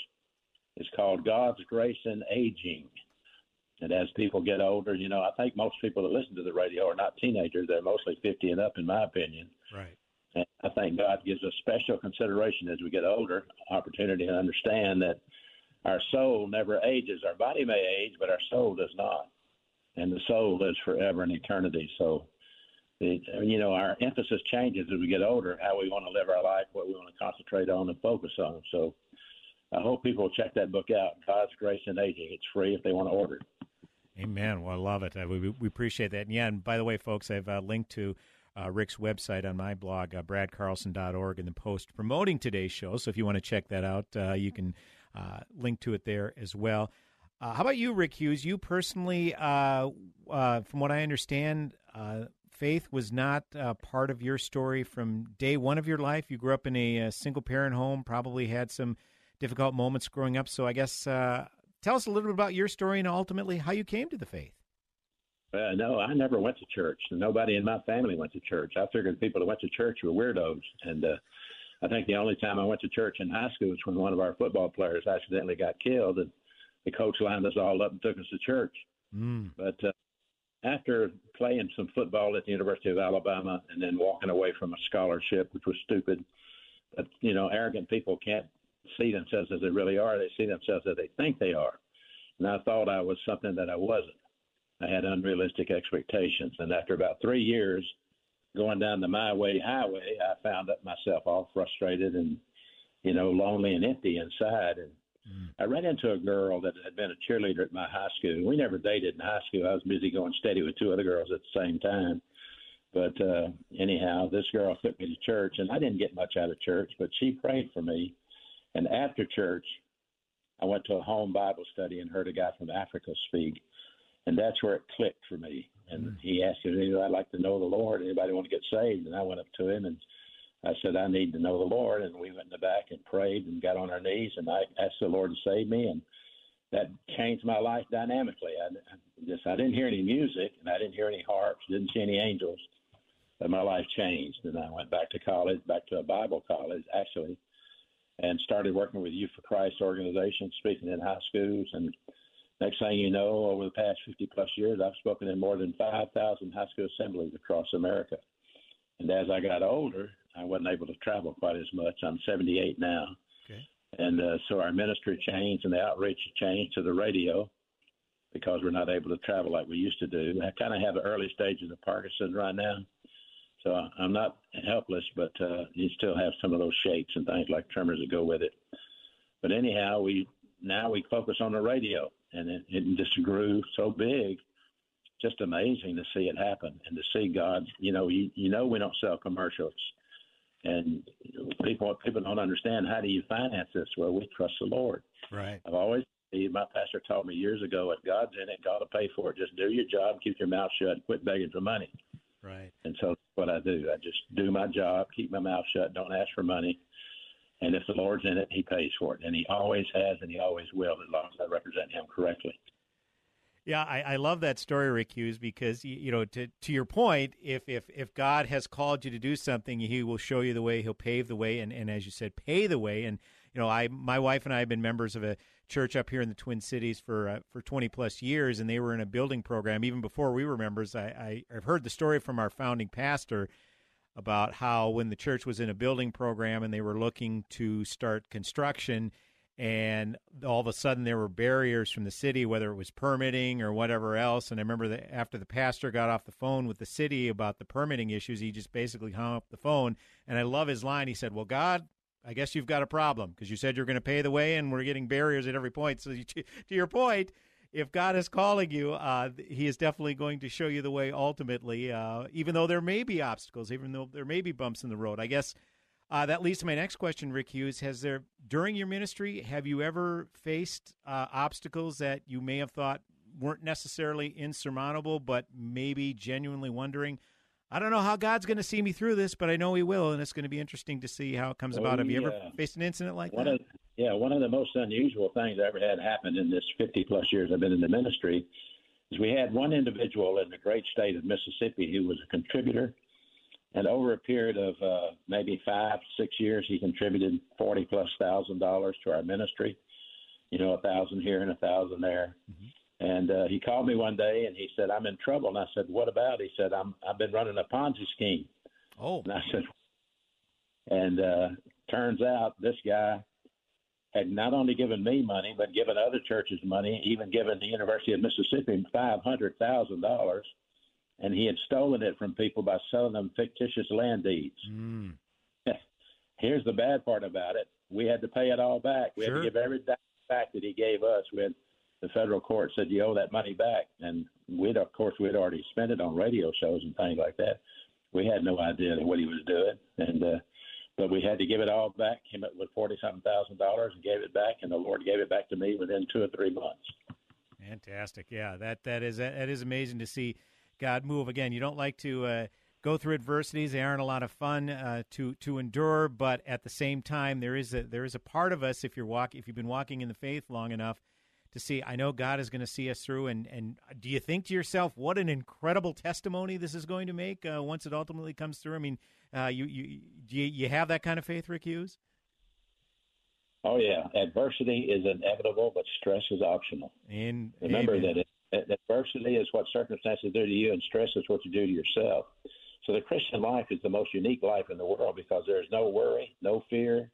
is called God's Grace in Aging. And as people get older, you know, I think most people that listen to the radio are not teenagers. They're mostly 50 and up, in my opinion. Right. And I think God gives us special consideration as we get older, opportunity to understand that our soul never ages. Our body may age, but our soul does not. And the soul lives forever in eternity. So, it, you know, our emphasis changes as we get older, how we want to live our life, what we want to concentrate on and focus on. So, I hope people check that book out, God's Grace in Aging. It's free if they want to order it. Amen. Well, I love it. Uh, we, we appreciate that. And yeah, and by the way, folks, I've uh, linked to uh, Rick's website on my blog, uh, bradcarlson.org, in the post promoting today's show. So if you want to check that out, uh, you can uh, link to it there as well. Uh, how about you, Rick Hughes? You personally, uh, uh, from what I understand, uh, faith was not uh, part of your story from day one of your life. You grew up in a, a single parent home, probably had some difficult moments growing up. So I guess uh, tell us a little bit about your story and ultimately how you came to the faith. Uh, no, I never went to church. Nobody in my family went to church. I figured people that went to church were weirdos. And uh, I think the only time I went to church in high school was when one of our football players accidentally got killed, and the coach lined us all up and took us to church. Mm. But uh, after playing some football at the University of Alabama and then walking away from a scholarship, which was stupid, but you know, arrogant people can't see themselves as they really are. They see themselves as they think they are. And I thought I was something that I wasn't. I had unrealistic expectations. And after about three years going down the my way highway, I found myself all frustrated and, you know, lonely and empty inside. And I ran into a girl that had been a cheerleader at my high school. We never dated in high school. I was busy going steady with two other girls at the same time. But uh, anyhow, this girl took me to church, and I didn't get much out of church, but she prayed for me. And after church, I went to a home Bible study and heard a guy from Africa speak, and that's where it clicked for me. And he asked me, "I'd like to know the Lord. Anybody want to get saved?" And I went up to him and I said, "I need to know the Lord." And we went in the back and prayed and got on our knees, and I asked the Lord to save me, and that changed my life dynamically. I, I just I didn't hear any music, and I didn't hear any harps, didn't see any angels, but my life changed. And I went back to college, back to a Bible college actually, and started working with Youth for Christ organizations, speaking in high schools. And next thing you know, over the past 50 plus years, I've spoken in more than 5,000 high school assemblies across America. And as I got older, I wasn't able to travel quite as much. I'm 78 now. Okay. And uh, so our ministry changed and the outreach changed to the radio because we're not able to travel like we used to do. I kind of have the early stages of Parkinson's right now. So I'm not helpless, but uh, you still have some of those shakes and things like tremors that go with it. But anyhow, we now we focus on the radio, and it, it just grew so big. Just amazing to see it happen and to see God. You know, you, you know we don't sell commercials, and people people don't understand how do you finance this? Well, we trust the Lord. Right. I've always my pastor taught me years ago, if God's in it, God will pay for it. Just do your job, keep your mouth shut, and quit begging for money. Right. And so that's what I do. I just do my job, keep my mouth shut, don't ask for money. And if the Lord's in it, He pays for it. And He always has and He always will, as long as I represent Him correctly. Yeah, I, I love that story, Rick Hughes, because you, know, to to your point, if if if God has called you to do something, He will show you the way. He'll pave the way, and, and as you said, pay the way. And you know, I my wife and I have been members of a church up here in the Twin Cities for uh, for twenty plus years, and they were in a building program even before we were members. I, I I've heard the story from our founding pastor about how when the church was in a building program and they were looking to start construction and all of a sudden there were barriers from the city whether it was permitting or whatever else. And i remember that after the pastor got off the phone with the city about the permitting issues he just basically hung up the phone. And i love his line. He said well god i guess you've got a problem because you said you're going to pay the way and we're getting barriers at every point. So you, to your point if God is calling you, uh, He is definitely going to show you the way ultimately, uh, even though there may be obstacles, even though there may be bumps in the road. I guess uh, that leads to my next question, Rick Hughes. Has there, during your ministry, have you ever faced uh, obstacles that you may have thought weren't necessarily insurmountable, but maybe genuinely wondering, I don't know how God's going to see me through this, but I know He will, and it's going to be interesting to see how it comes Oh, about. Have you yeah. ever faced an incident like One that? of, yeah, one of the most unusual things I ever had happen in this 50 plus years I've been in the ministry is we had one individual in the great state of Mississippi who was a contributor. And over a period of uh, maybe five, six years, he contributed 40 plus thousand dollars to our ministry. You know, a thousand here and a thousand there. And uh, he called me one day and he said, I'm in trouble. And I said, What about? He said, I'm, I've been running a Ponzi scheme. Oh. And I said, and uh, turns out this guy had not only given me money, but given other churches money, even given the University of Mississippi five hundred thousand dollars, and he had stolen it from people by selling them fictitious land deeds. Mm. Here's the bad part about it: we had to pay it all back. We had to give every dime back that he gave us. When the federal court said you owe that money back, and we'd of course we'd already spent it on radio shows and things like that. we had no idea what he was doing, and uh, but we had to give it all back. Came up with forty something thousand dollars and gave it back, and the Lord gave it back to me within two or three months. Fantastic. Yeah, that that is that is amazing to see God move. Again, you don't like to uh, go through adversities; they aren't a lot of fun uh, to to endure. But at the same time, there is a there is a part of us if you're walk if you've been walking in the faith long enough to see. I know God is going to see us through. And and do you think to yourself, what an incredible testimony this is going to make uh, once it ultimately comes through? I mean, uh, you you do you, you have that kind of faith, Rick Hughes? Oh yeah, adversity is inevitable, but stress is optional. And remember amen. that it, adversity is what circumstances do to you, and stress is what you do to yourself. So the Christian life is the most unique life in the world because there is no worry, no fear,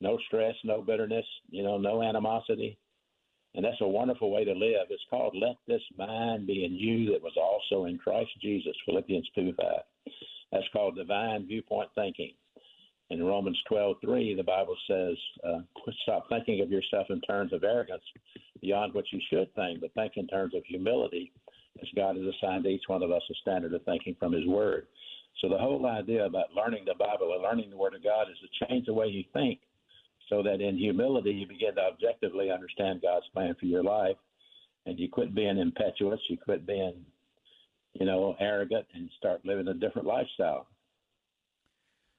no stress, no bitterness, you know, no animosity. And that's a wonderful way to live. It's called Let This Mind Be in You that was also in Christ Jesus, Philippians 2 5. That's called divine viewpoint thinking. In Romans 12:3, the Bible says, uh, "Stop thinking of yourself in terms of arrogance, beyond what you should think, but think in terms of humility, as God has assigned each one of us a standard of thinking from His Word." So the whole idea about learning the Bible and learning the Word of God is to change the way you think, so that in humility you begin to objectively understand God's plan for your life, and you quit being impetuous, you quit being, you know, arrogant, and start living a different lifestyle.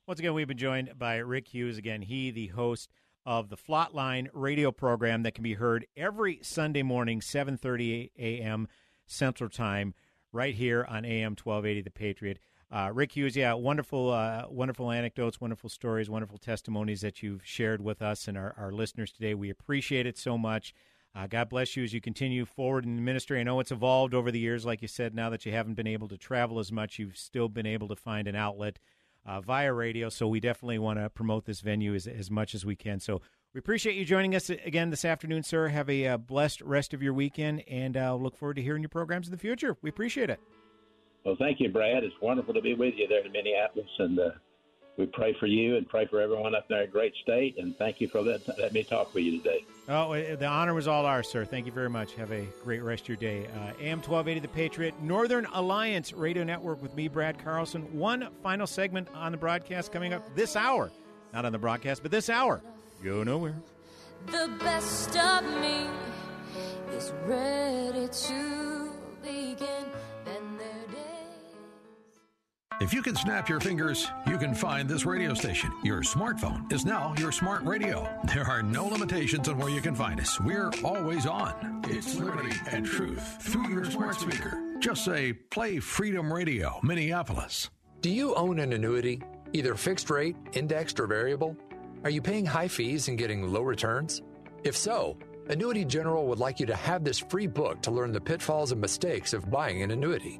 Once again, we've been joined by Rick Hughes. Again, he, the host of the FLOT Line radio program that can be heard every Sunday morning, 7.30 a.m. Central Time, right here on AM 1280 The Patriot. Uh, Rick Hughes, yeah, wonderful, uh, wonderful anecdotes, wonderful stories, wonderful testimonies that you've shared with us and our, our listeners today. We appreciate it so much. Uh, God bless you as you continue forward in the ministry. I know it's evolved over the years, like you said. Now that you haven't been able to travel as much, you've still been able to find an outlet uh, via radio. So we definitely want to promote this venue as, as much as we can. So we appreciate you joining us again this afternoon, sir. Have a uh, blessed rest of your weekend, and uh, look forward to hearing your programs in the future. We appreciate it. Well, thank you, Brad. It's wonderful to be with you there in Minneapolis, and uh, we pray for you and pray for everyone up there in Great State. And thank you for let, letting me talk with you today. Oh, uh, the honor was all ours, sir. Thank you very much. Have a great rest of your day. Uh, AM 1280 The Patriot, Northern Alliance Radio Network with me, Brad Carlson. One final segment on the broadcast coming up this hour. Not on the broadcast, but this hour. Go nowhere. The best of me is ready to begin. If you can snap your fingers, you can find this radio station. Your smartphone is now your smart radio. There are no limitations on where you can find us. We're always on. It's liberty and truth through your smart speaker. Just say, play Freedom Radio, Minneapolis. Do you own an annuity, either fixed rate, indexed, or variable? Are you paying high fees and getting low returns? If so, Annuity General would like you to have this free book to learn the pitfalls and mistakes of buying an annuity.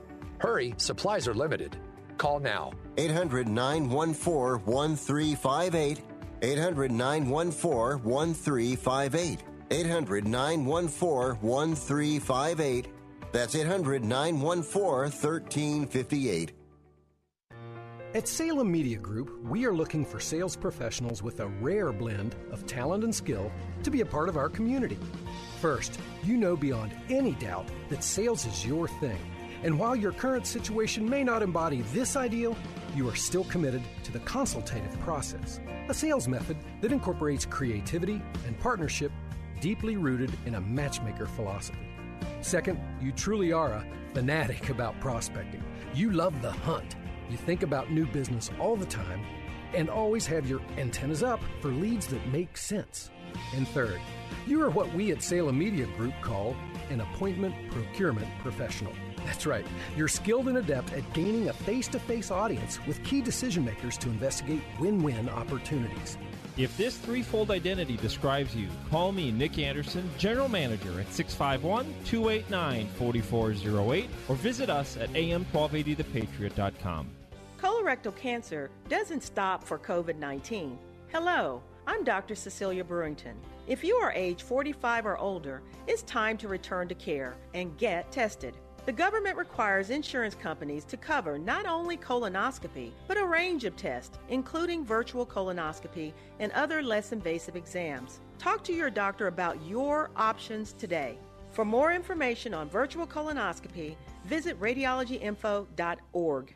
Hurry, supplies are limited. Call now. 800 914 1358. 800 914 1358. 800 914 1358. That's 800 914 1358. At Salem Media Group, we are looking for sales professionals with a rare blend of talent and skill to be a part of our community. First, you know beyond any doubt that sales is your thing. And while your current situation may not embody this ideal, you are still committed to the consultative process, a sales method that incorporates creativity and partnership deeply rooted in a matchmaker philosophy. Second, you truly are a fanatic about prospecting. You love the hunt. You think about new business all the time and always have your antennas up for leads that make sense. And third, you are what we at Salem Media Group call an appointment procurement professional. That's right, you're skilled and adept at gaining a face to face audience with key decision makers to investigate win win opportunities. If this threefold identity describes you, call me, Nick Anderson, General Manager at 651 289 4408, or visit us at am1280thepatriot.com. Call colorectal cancer doesn't stop for COVID 19. Hello, I'm Dr. Cecilia Brewington. If you are age 45 or older, it's time to return to care and get tested. The government requires insurance companies to cover not only colonoscopy, but a range of tests, including virtual colonoscopy and other less invasive exams. Talk to your doctor about your options today. For more information on virtual colonoscopy, visit radiologyinfo.org.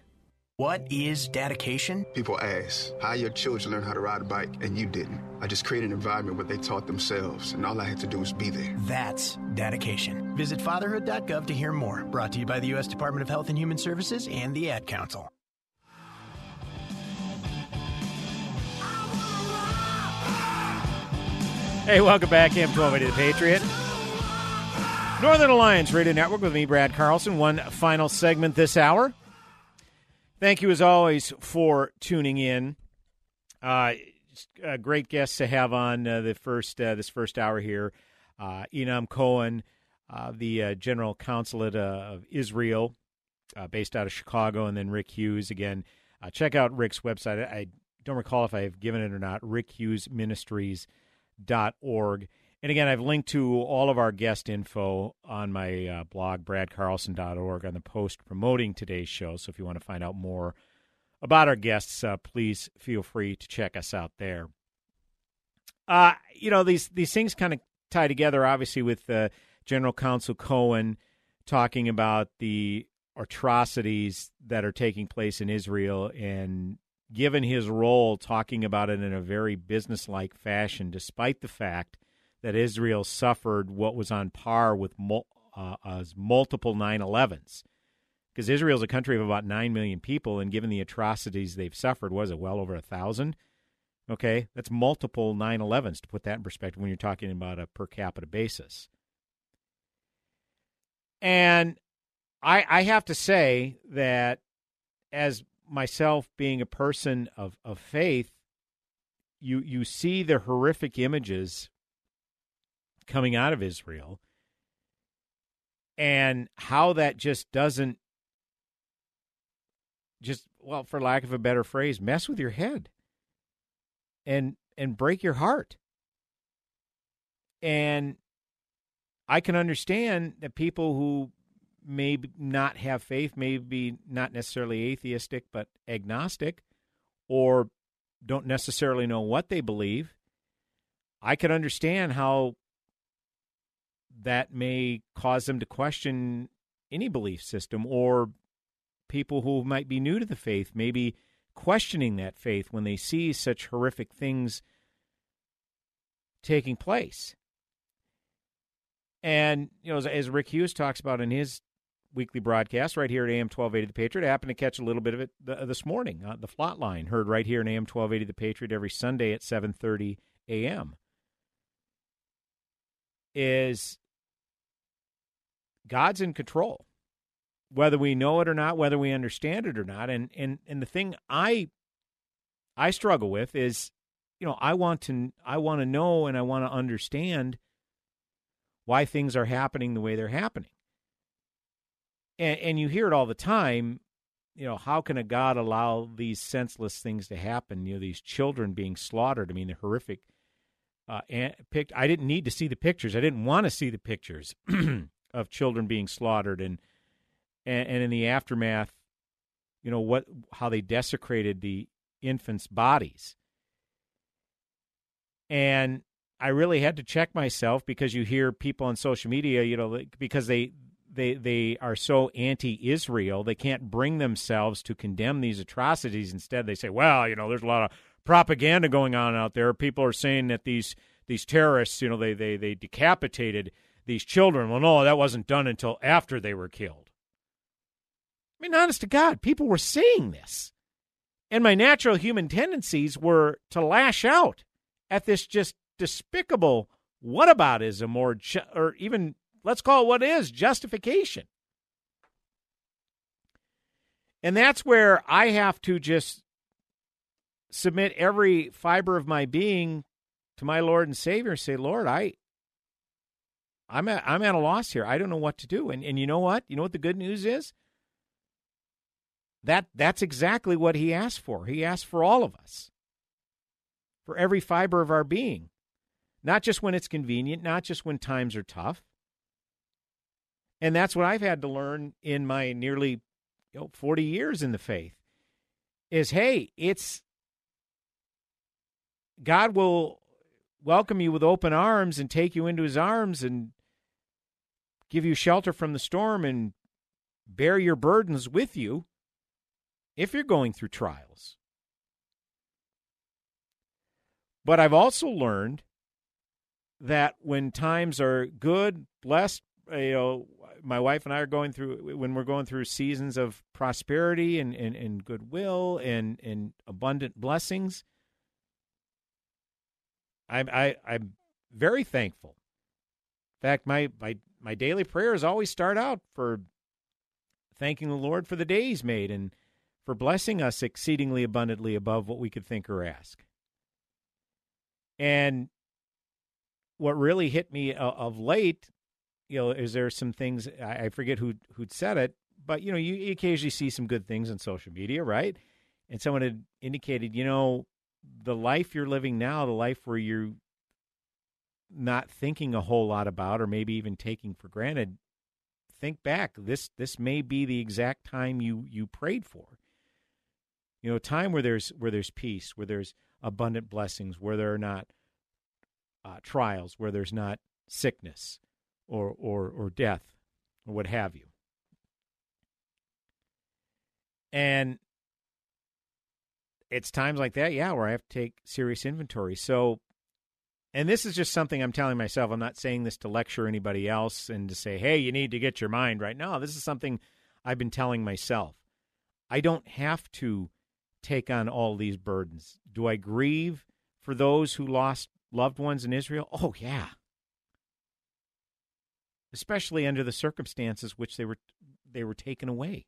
What is dedication? People ask, how your children learn how to ride a bike and you didn't? I just created an environment where they taught themselves, and all I had to do was be there. That's dedication. Visit fatherhood.gov to hear more. Brought to you by the U.S. Department of Health and Human Services and the Ad Council. Hey, welcome back. AM 1280 The Patriot. Northern Alliance Radio Network with me, Brad Carlson. One final segment this hour. Thank you, as always, for tuning in. Uh, uh, great guests to have on uh, the first uh, this first hour here. Uh, Yinam Cohen, uh, the General Consulate of Israel, based out of Chicago, and then Rick Hughes. Again, check out Rick's website. I don't recall if I have given it or not. Rick Hughes Ministries org. And again, I've linked to all of our guest info on my uh, blog, bradcarlson.org, on the post promoting today's show. So if you want to find out more about our guests, uh, please feel free to check us out there. Uh, you know, these, these things kind of tie together, obviously, with uh, General Counsel Cohen talking about the atrocities that are taking place in Israel and given his role, talking about it in a very businesslike fashion, despite the fact that Israel suffered what was on par with uh, multiple 9 11s. Because Israel is a country of about 9 million people, and given the atrocities they've suffered, was it well over a thousand? Okay, that's multiple 9 11s to put that in perspective when you're talking about a per capita basis. And I, I have to say that as myself being a person of, of faith, you you see the horrific images coming out of Israel and how that just doesn't just well for lack of a better phrase mess with your head and and break your heart. And i can understand that people who may not have faith, maybe not necessarily atheistic, but agnostic, or don't necessarily know what they believe, I can understand how that may cause them to question any belief system or people who might be new to the faith, maybe questioning that faith when they see such horrific things taking place. And you know, as, as, Rick Hughes talks about in his weekly broadcast right here at AM 1280 The Patriot. I happened to catch a little bit of it this morning. Uh, the Flot Line heard right here in AM 1280 The Patriot every Sunday at 7:30 a.m. Is God's in control, whether we know it or not, whether we understand it or not. And and and the thing I I struggle with is, you know, I want to I want to know and I want to understand why things are happening the way they're happening and, and you hear it all the time you know, how can a God allow these senseless things to happen? You know, these children being slaughtered. I mean, the horrific. Uh, picked. I didn't need to see the pictures. I didn't want to see the pictures of children being slaughtered, and, and and in the aftermath, you know what? How they desecrated the infants' bodies. And I really had to check myself because you hear people on social media, you know, because they they they are so anti-Israel, they can't bring themselves to condemn these atrocities. Instead, they say, "Well, you know, there's a lot of propaganda going on out there. People are saying that these these terrorists, you know, they they they decapitated these children. Well, no, that wasn't done until after they were killed." I mean, honest to God, people were seeing this, and my natural human tendencies were to lash out at this just despicable whataboutism or or even Let's call it what it is justification. And that's where I have to just submit every fiber of my being to my Lord and Savior say, Lord, I I'm at, I'm at a loss here. I don't know what to do. And and you know what? You know what the good news is? That that's exactly what he asked for. He asked for all of us. For every fiber of our being. Not just when it's convenient, not just when times are tough. And that's what I've had to learn in my nearly you know, 40 years in the faith is hey, it's God will welcome you with open arms and take you into his arms and give you shelter from the storm and bear your burdens with you if you're going through trials. But I've also learned that when times are good, blessed, you know, my wife and I are going through when we're going through seasons of prosperity and, and, and goodwill and, and abundant blessings. I'm I, I'm very thankful. In fact, my, my my daily prayers always start out for thanking the Lord for the day He's made and for blessing us exceedingly abundantly above what we could think or ask. And what really hit me uh, of late you know, is there some things I, forget who who'd said it, but you know, you, you occasionally see some good things on social media, right? And someone had indicated, you know, the life you're living now, the life where you're not thinking a whole lot about, or maybe even taking for granted. Think back. This this may be the exact time you you prayed for. You know, a time where there's where there's peace, where there's abundant blessings, where there are not uh, trials, where there's not sickness, or, or, or death or what have you. And it's times like that, yeah, where I have to take serious inventory. So, and this is just something I'm telling myself. I'm not saying this to lecture anybody else and to say, hey, you need to get your mind right. No, this is something I've been telling myself. I don't have to take on all these burdens. Do I grieve for those who lost loved ones in Israel? Oh, yeah especially under the circumstances which they were they were taken away.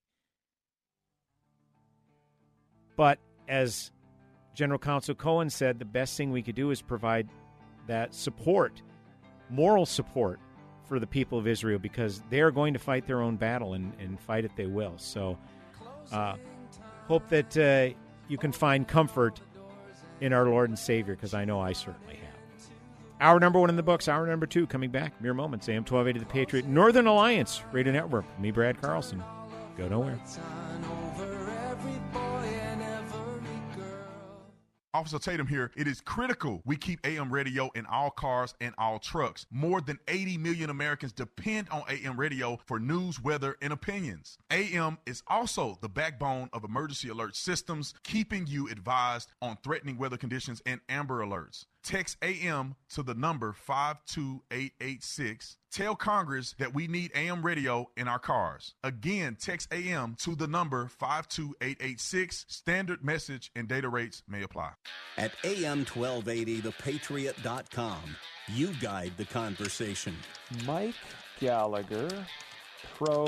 But as General Counsel Cohen said, the best thing we could do is provide that support, moral support for the people of Israel because they're going to fight their own battle and, and fight it they will. So, uh, hope that uh, you can find comfort in our Lord and Savior because I know I certainly have. Hour number one in the books. Hour number two coming back. Mere moments. AM 1280 The Patriot. Northern Alliance Radio Network. Me, Brad Carlson. Go nowhere. Officer Tatum here. It is critical we keep AM radio in all cars and all trucks. More than 80 million Americans depend on AM radio for news, weather, and opinions. AM is also the backbone of emergency alert systems, keeping you advised on threatening weather conditions and amber alerts. Text AM to the number 52886. Tell Congress that we need AM radio in our cars. Again, text AM to the number 52886. Standard message and data rates may apply. At AM 1280, thepatriot.com, you guide the conversation. Mike Gallagher, pro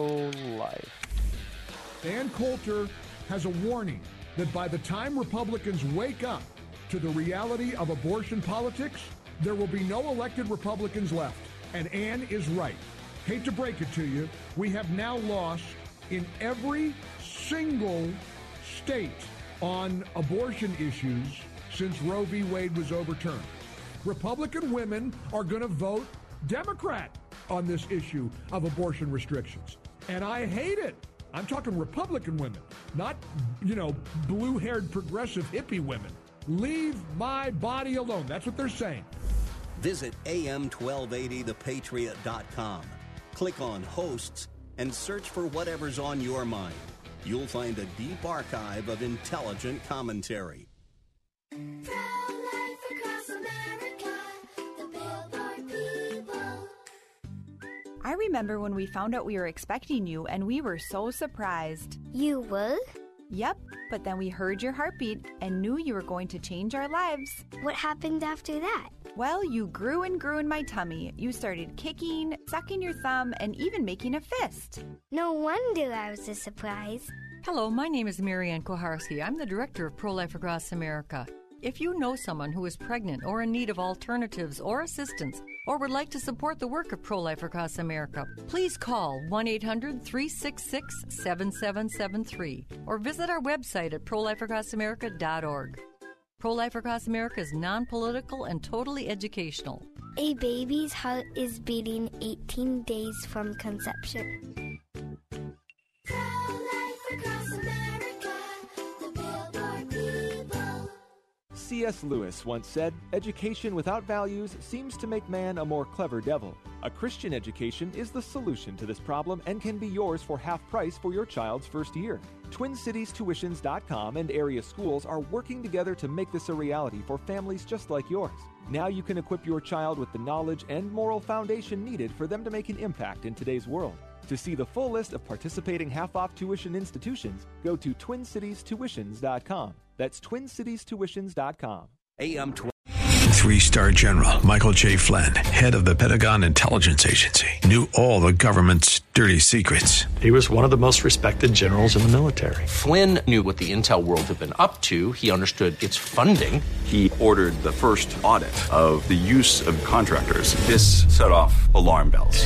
life. Ann Coulter has a warning that by the time Republicans wake up, to the reality of abortion politics, there will be no elected Republicans left. And Ann is right. Hate to break it to you, we have now lost in every single state on abortion issues since Roe v. Wade was overturned. Republican women are going to vote Democrat on this issue of abortion restrictions. And I hate it. I'm talking Republican women, not, you know, blue haired progressive hippie women. Leave my body alone. That's what they're saying. Visit am1280thepatriot.com. Click on hosts and search for whatever's on your mind. You'll find a deep archive of intelligent commentary. I remember when we found out we were expecting you and we were so surprised. You were? Yep, but then we heard your heartbeat and knew you were going to change our lives. What happened after that? Well, you grew and grew in my tummy. You started kicking, sucking your thumb, and even making a fist. No wonder I was a surprise. Hello, my name is Marianne Kuharski. I'm the director of Pro Life Across America. If you know someone who is pregnant or in need of alternatives or assistance, or would like to support the work of Pro Life Across America, please call 1 800 366 7773 or visit our website at prolifeacrossamerica.org. Pro Life Across America is non political and totally educational. A baby's heart is beating 18 days from conception. C.S. Lewis once said, Education without values seems to make man a more clever devil. A Christian education is the solution to this problem and can be yours for half price for your child's first year. TwinCitiesTuitions.com and area schools are working together to make this a reality for families just like yours. Now you can equip your child with the knowledge and moral foundation needed for them to make an impact in today's world. To see the full list of participating half off tuition institutions, go to TwinCitiesTuitions.com. That's TwinCitiesTuitions.com. AM 20. Three star general Michael J. Flynn, head of the Pentagon Intelligence Agency, knew all the government's dirty secrets. He was one of the most respected generals in the military. Flynn knew what the intel world had been up to, he understood its funding. He ordered the first audit of the use of contractors. This set off alarm bells.